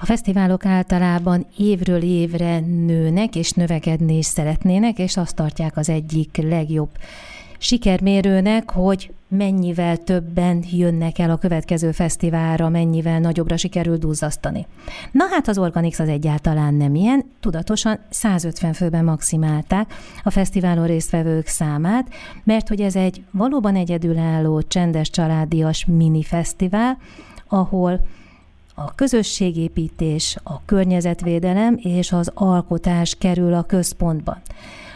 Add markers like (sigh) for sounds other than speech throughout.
A fesztiválok általában évről évre nőnek és növekedni is szeretnének, és azt tartják az egyik legjobb sikermérőnek, hogy mennyivel többen jönnek el a következő fesztiválra, mennyivel nagyobbra sikerül duzzasztani. Na hát az Organix az egyáltalán nem ilyen, tudatosan 150 főben maximálták a fesztiválon résztvevők számát, mert hogy ez egy valóban egyedülálló, csendes családias mini fesztivál, ahol a közösségépítés, a környezetvédelem és az alkotás kerül a központba.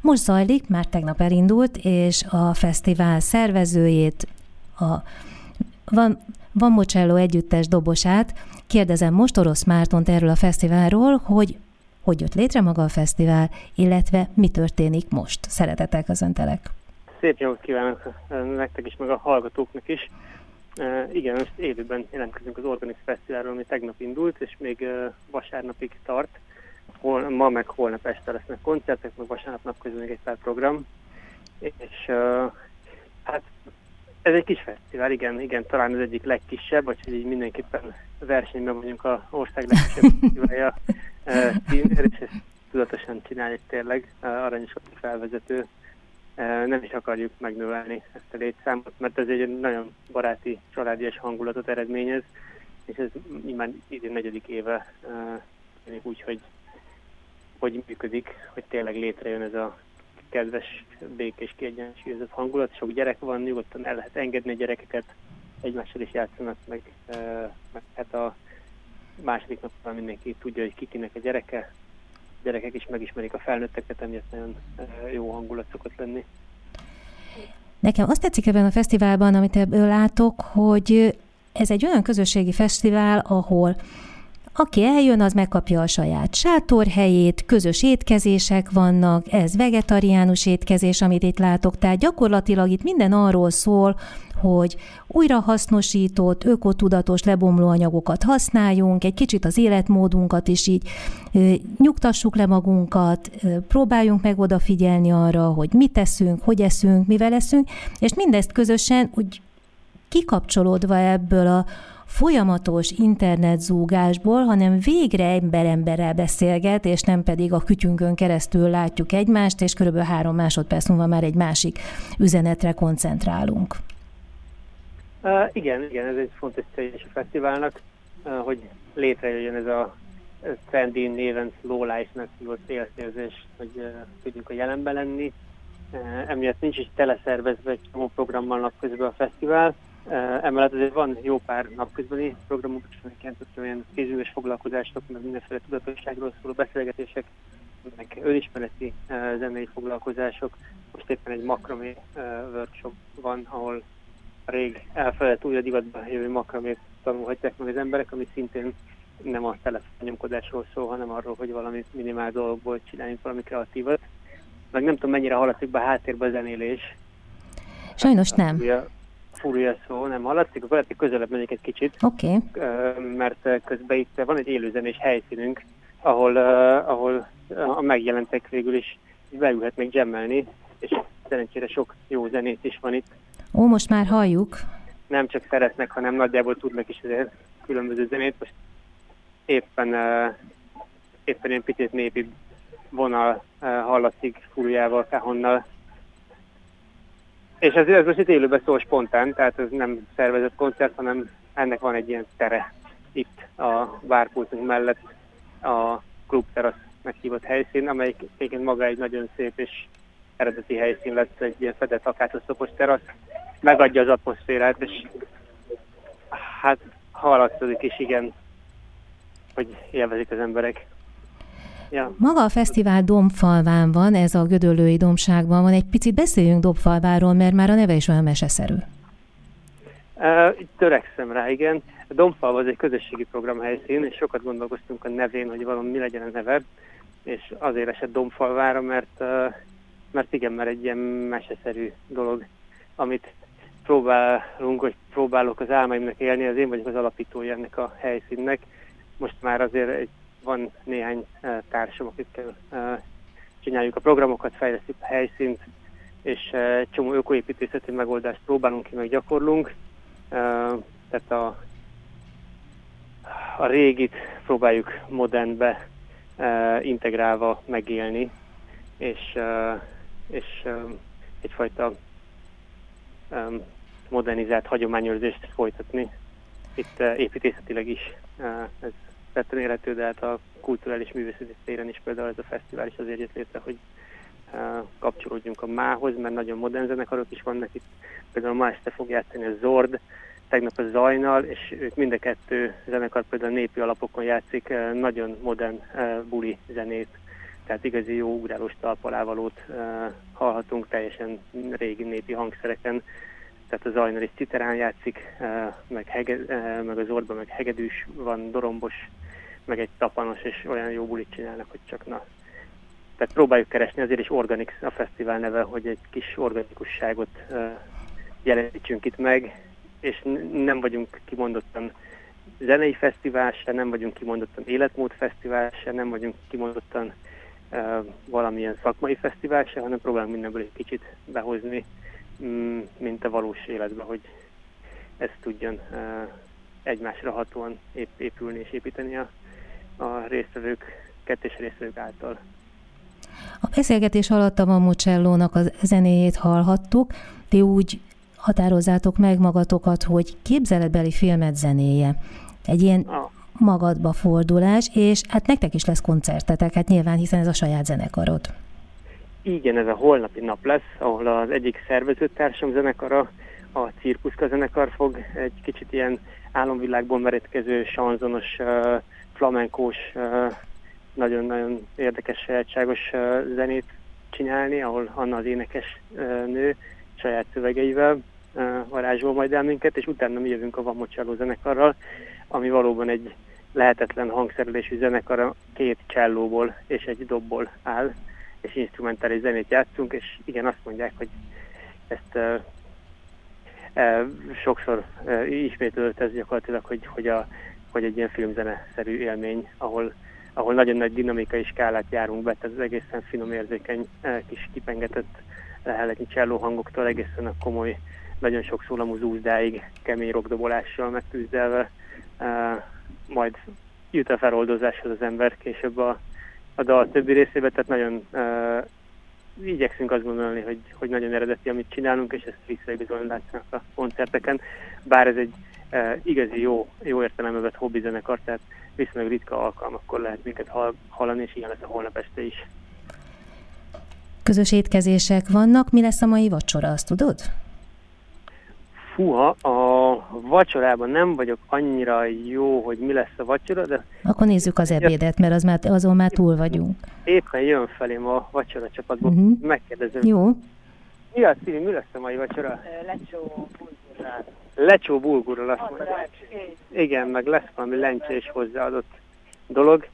Most zajlik, már tegnap elindult, és a fesztivál szervezőjét, a van, van Mocello együttes dobosát. Kérdezem most Orosz Mártont erről a fesztiválról, hogy hogy jött létre maga a fesztivál, illetve mi történik most. Szeretettel köszöntelek. Szép jót kívánok nektek is, meg a hallgatóknak is. Igen, most élőben jelentkezünk az Organix Fesztiválról, ami tegnap indult, és még vasárnapig tart. Hol, ma meg holnap este lesznek koncertek, meg vasárnap napközben még egy pár program. És hát ez egy kis fesztivál, igen, igen, talán az egyik legkisebb, vagy hogy így mindenképpen versenyben vagyunk a ország legkisebb (laughs) fesztiválja uh, címér, és ezt tudatosan csináljuk tényleg, uh, aranyos felvezető nem is akarjuk megnövelni ezt a létszámot, mert ez egy nagyon baráti, családias hangulatot eredményez, és ez már idén negyedik éve úgy, hogy, hogy működik, hogy tényleg létrejön ez a kedves, békés, kiegyensúlyozott hangulat. Sok gyerek van, nyugodtan el lehet engedni a gyerekeket, egymással is játszanak, meg, meg hát a második napban mindenki tudja, hogy kikinek a gyereke, gyerekek is megismerik a felnőtteket, emiatt nagyon jó hangulat szokott lenni. Nekem azt tetszik ebben a fesztiválban, amit ebből látok, hogy ez egy olyan közösségi fesztivál, ahol aki eljön, az megkapja a saját sátorhelyét, közös étkezések vannak, ez vegetariánus étkezés, amit itt látok, tehát gyakorlatilag itt minden arról szól, hogy újrahasznosított, ökotudatos lebomló anyagokat használjunk, egy kicsit az életmódunkat is így nyugtassuk le magunkat, próbáljunk meg odafigyelni arra, hogy mit teszünk, hogy eszünk, mivel eszünk, és mindezt közösen úgy kikapcsolódva ebből a folyamatos internetzúgásból, hanem végre ember-emberrel beszélget, és nem pedig a kütyünkön keresztül látjuk egymást, és körülbelül három másodperc múlva már egy másik üzenetre koncentrálunk. Uh, igen, igen, ez egy fontos célja a fesztiválnak, uh, hogy létrejöjjön ez a trendy néven slow life-nek hívott célszerzés, hogy uh, tudjunk a jelenben lenni. Uh, emiatt nincs is teleszervezve egy csomó programmal napközben a fesztivál, emellett azért van jó pár napközbeni programok, amiket olyan kézműves foglalkozások, meg mindenféle tudatosságról szóló beszélgetések, meg önismereti zenei foglalkozások. Most éppen egy makramé workshop van, ahol rég elfeledett újra divatba jövő makramét tanulhatják meg az emberek, ami szintén nem a telefonnyomkodásról szól, hanem arról, hogy valami minimál dolgokból csináljunk valami kreatívat. Meg nem tudom, mennyire hallatszik be a háttérbe a zenélés. Sajnos nem. Fúrja, fúrja szó, nem hallatszik, akkor lehet, közelebb megyek egy kicsit. Oké. Okay. Mert közben itt van egy élőzenés helyszínünk, ahol, ahol a megjelentek végül is beülhetnek jammelni, és szerencsére sok jó zenét is van itt. Ó, most már halljuk. Nem csak szeretnek, hanem nagyjából tudnak is azért különböző zenét. Most éppen, éppen ilyen picit népi vonal hallatszik fúrjával, Kahonnal. És ez, ez most itt élőben szól spontán, tehát ez nem szervezett koncert, hanem ennek van egy ilyen tere itt a várpultunk mellett a klubterasz meghívott helyszín, amelyik egyébként maga egy nagyon szép és eredeti helyszín lett, egy ilyen fedett akácsoszlopos terasz, megadja az atmoszférát, és hát hallatszik is, igen, hogy élvezik az emberek. Ja. Maga a fesztivál Dombfalván van, ez a Gödöllői Dombságban van. Egy picit beszéljünk Dombfalváról, mert már a neve is olyan meseszerű. Uh, törekszem rá, igen. A Dombfalva az egy közösségi programhelyszín, és sokat gondolkoztunk a nevén, hogy valami mi legyen a neve, és azért esett Dombfalvára, mert, uh, mert igen, mert egy ilyen meseszerű dolog, amit próbálunk, hogy próbálok az álmaimnak élni, az én vagyok az alapítója ennek a helyszínnek. Most már azért egy, van néhány uh, társam, akikkel uh, csináljuk a programokat, fejlesztjük a helyszínt, és uh, csomó ökoépítészeti megoldást próbálunk ki, meg gyakorlunk. Tehát a a régit próbáljuk modernbe integrálva megélni, és, és egyfajta modernizált hagyományőrzést folytatni. Itt építészetileg is ez tetten érhető, de hát a kulturális művészeti téren is például ez a fesztivál is azért jött létre, hogy kapcsolódjunk a mához, mert nagyon modern zenekarok is vannak itt. Például ma este fog játszani a Zord, tegnap a Zajnal, és ők mind a kettő zenekar például népi alapokon játszik nagyon modern buli zenét, tehát igazi jó ugrálós talpalávalót hallhatunk teljesen régi népi hangszereken, tehát a Zajnal is citerán játszik, meg, hege, meg az orban meg hegedűs van, dorombos, meg egy tapanos, és olyan jó bulit csinálnak, hogy csak na. Tehát próbáljuk keresni, azért is Organix a fesztivál neve, hogy egy kis organikusságot jelenítsünk itt meg, és nem vagyunk kimondottan zenei fesztivál se, nem vagyunk kimondottan életmódfesztivál se, nem vagyunk kimondottan uh, valamilyen szakmai fesztivál se, hanem próbálunk mindenből egy kicsit behozni, mint a valós életbe, hogy ez tudjon egymásra hatóan ép, épülni és építeni a, a résztvevők, kettős résztvevők által. A beszélgetés alatt a Mamucellónak a zenéjét hallhattuk. Ti úgy határozzátok meg magatokat, hogy képzeletbeli filmet zenéje. Egy ilyen magadba fordulás, és hát nektek is lesz koncertetek, hát nyilván, hiszen ez a saját zenekarod. Igen, ez a holnapi nap lesz, ahol az egyik szervezőtársam zenekara, a Cirkuszka zenekar fog egy kicsit ilyen álomvilágból meretkező, sanzonos, uh, flamenkós, uh, nagyon-nagyon érdekes, sajátságos uh, zenét csinálni, ahol Anna az énekes nő saját szövegeivel varázsol majd el minket, és utána mi jövünk a Vamocsáló zenekarral, ami valóban egy lehetetlen hangszerelésű zenekar két csellóból és egy dobból áll, és instrumentális zenét játszunk, és igen, azt mondják, hogy ezt uh, uh, sokszor uh, ismétlődött ez gyakorlatilag, hogy, hogy, a, hogy egy ilyen filmzene-szerű élmény, ahol, ahol nagyon nagy dinamikai skálát járunk be, tehát az egészen finom érzékeny uh, kis kipengetett leheletnyi cselló hangoktól egészen a komoly nagyon sok szólamú zúzdáig kemény rockdobolással megtűzdelve, uh, majd jut a feloldozáshoz az ember később a, a dal többi részébe, tehát nagyon uh, igyekszünk azt gondolni, hogy, hogy nagyon eredeti, amit csinálunk, és ezt visszaigazolni látszanak a koncerteken, bár ez egy uh, igazi jó, jó értelembe vett hobbi zenekar, tehát viszonylag ritka alkalmakkor lehet minket hallani, és ilyen lesz a holnap este is. Közös étkezések vannak. Mi lesz a mai vacsora, azt tudod? Fúha, a vacsorában nem vagyok annyira jó, hogy mi lesz a vacsora, de... Akkor nézzük az ebédet, mert az már, azon már túl vagyunk. Éppen jön felém a vacsora csapatból, uh-huh. megkérdezem. Jó. Mi a szívi, mi lesz a mai vacsora? Lecsó bulgurral. Lecsó bulgurral, azt mondja. Igen, meg lesz valami lencse és hozzáadott dolog,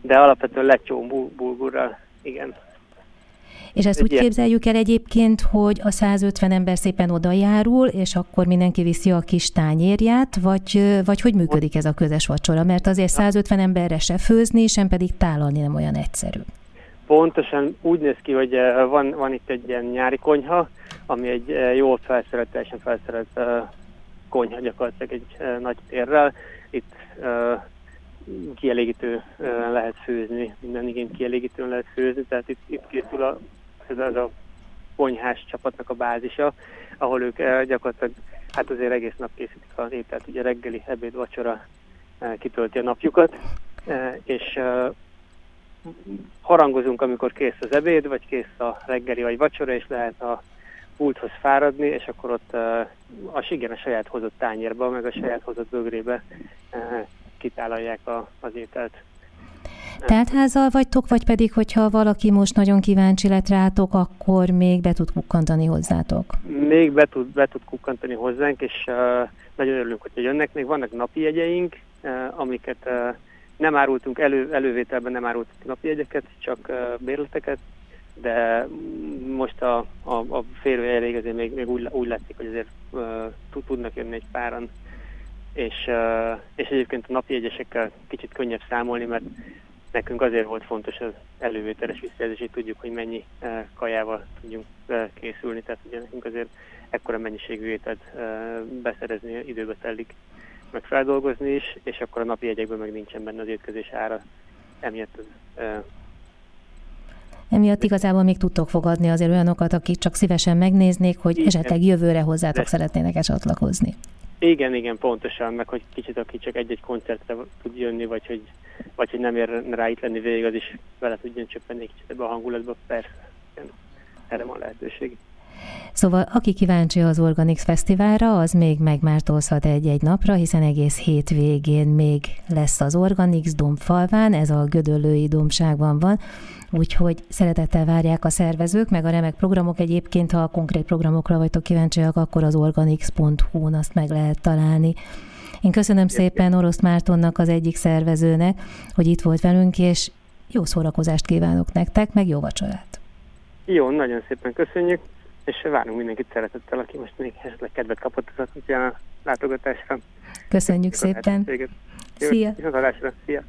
de alapvetően lecsó bulgurral, igen. És ezt úgy képzeljük el egyébként, hogy a 150 ember szépen oda járul, és akkor mindenki viszi a kis tányérját, vagy, vagy hogy működik ez a közös vacsora? Mert azért 150 emberre se főzni, sem pedig tálalni nem olyan egyszerű. Pontosan úgy néz ki, hogy van, van itt egy ilyen nyári konyha, ami egy jól felszerelt, teljesen felszerelt konyha gyakorlatilag egy nagy térrel. Itt kielégítő lehet főzni, minden igény kielégítően lehet főzni, tehát itt, itt készül a ez az a konyhás csapatnak a bázisa, ahol ők eh, gyakorlatilag hát azért egész nap készítik az ételt, ugye reggeli, ebéd, vacsora eh, kitölti a napjukat, eh, és harangozunk, amikor kész az ebéd, vagy kész a reggeli vagy vacsora, és lehet a pulthoz fáradni, és akkor ott a igen a saját hozott tányérba, meg a saját hozott bögrébe kitálalják a, az ételt. Teltházal vagytok, vagy pedig, hogyha valaki most nagyon kíváncsi lett rátok, akkor még be tud kukkantani hozzátok? Még be tud, be tud kukkantani hozzánk, és uh, nagyon örülünk, hogy jönnek. Még vannak napi jegyeink, uh, amiket uh, nem árultunk elő, elővételben, nem árultunk napi jegyeket, csak uh, bérleteket, de most a, a, a férő elég azért még, még úgy, úgy látszik, hogy azért uh, tudnak jönni egy páran, és, uh, és egyébként a napi jegyesekkel kicsit könnyebb számolni, mert nekünk azért volt fontos az elővételes visszajelzés, hogy tudjuk, hogy mennyi uh, kajával tudjunk uh, készülni, tehát ugye nekünk azért ekkora mennyiségű ételt uh, beszerezni időbe telik, meg feldolgozni is, és akkor a napi jegyekben meg nincsen benne az étkezés ára. Emiatt ez, Emiatt igazából még tudtok fogadni azért olyanokat, akik csak szívesen megnéznék, hogy esetleg jövőre hozzátok szeretnének-e csatlakozni. Igen, igen, pontosan, meg hogy kicsit aki csak egy-egy koncertre tud jönni, vagy hogy, vagy hogy nem ér rá itt lenni végig, az is vele tudjon csöppenni kicsit ebbe a hangulatba, persze. Igen, erre van lehetőség. Szóval aki kíváncsi az Organix Fesztiválra, az még megmártózhat egy-egy napra, hiszen egész hétvégén még lesz az Organix Dombfalván, ez a Gödöllői Dombságban van, úgyhogy szeretettel várják a szervezők, meg a remek programok egyébként, ha a konkrét programokra vagytok kíváncsiak, akkor az organix.hu-n azt meg lehet találni. Én köszönöm szépen Orosz Mártonnak, az egyik szervezőnek, hogy itt volt velünk, és jó szórakozást kívánok nektek, meg jó vacsorát! Jó, nagyon szépen köszönjük, és várunk mindenkit szeretettel, aki most még esetleg kedvet kapott az a látogatásra. Köszönjük szépen! Lehetőséget. Jó, Szia! viszontlátásra. Szia!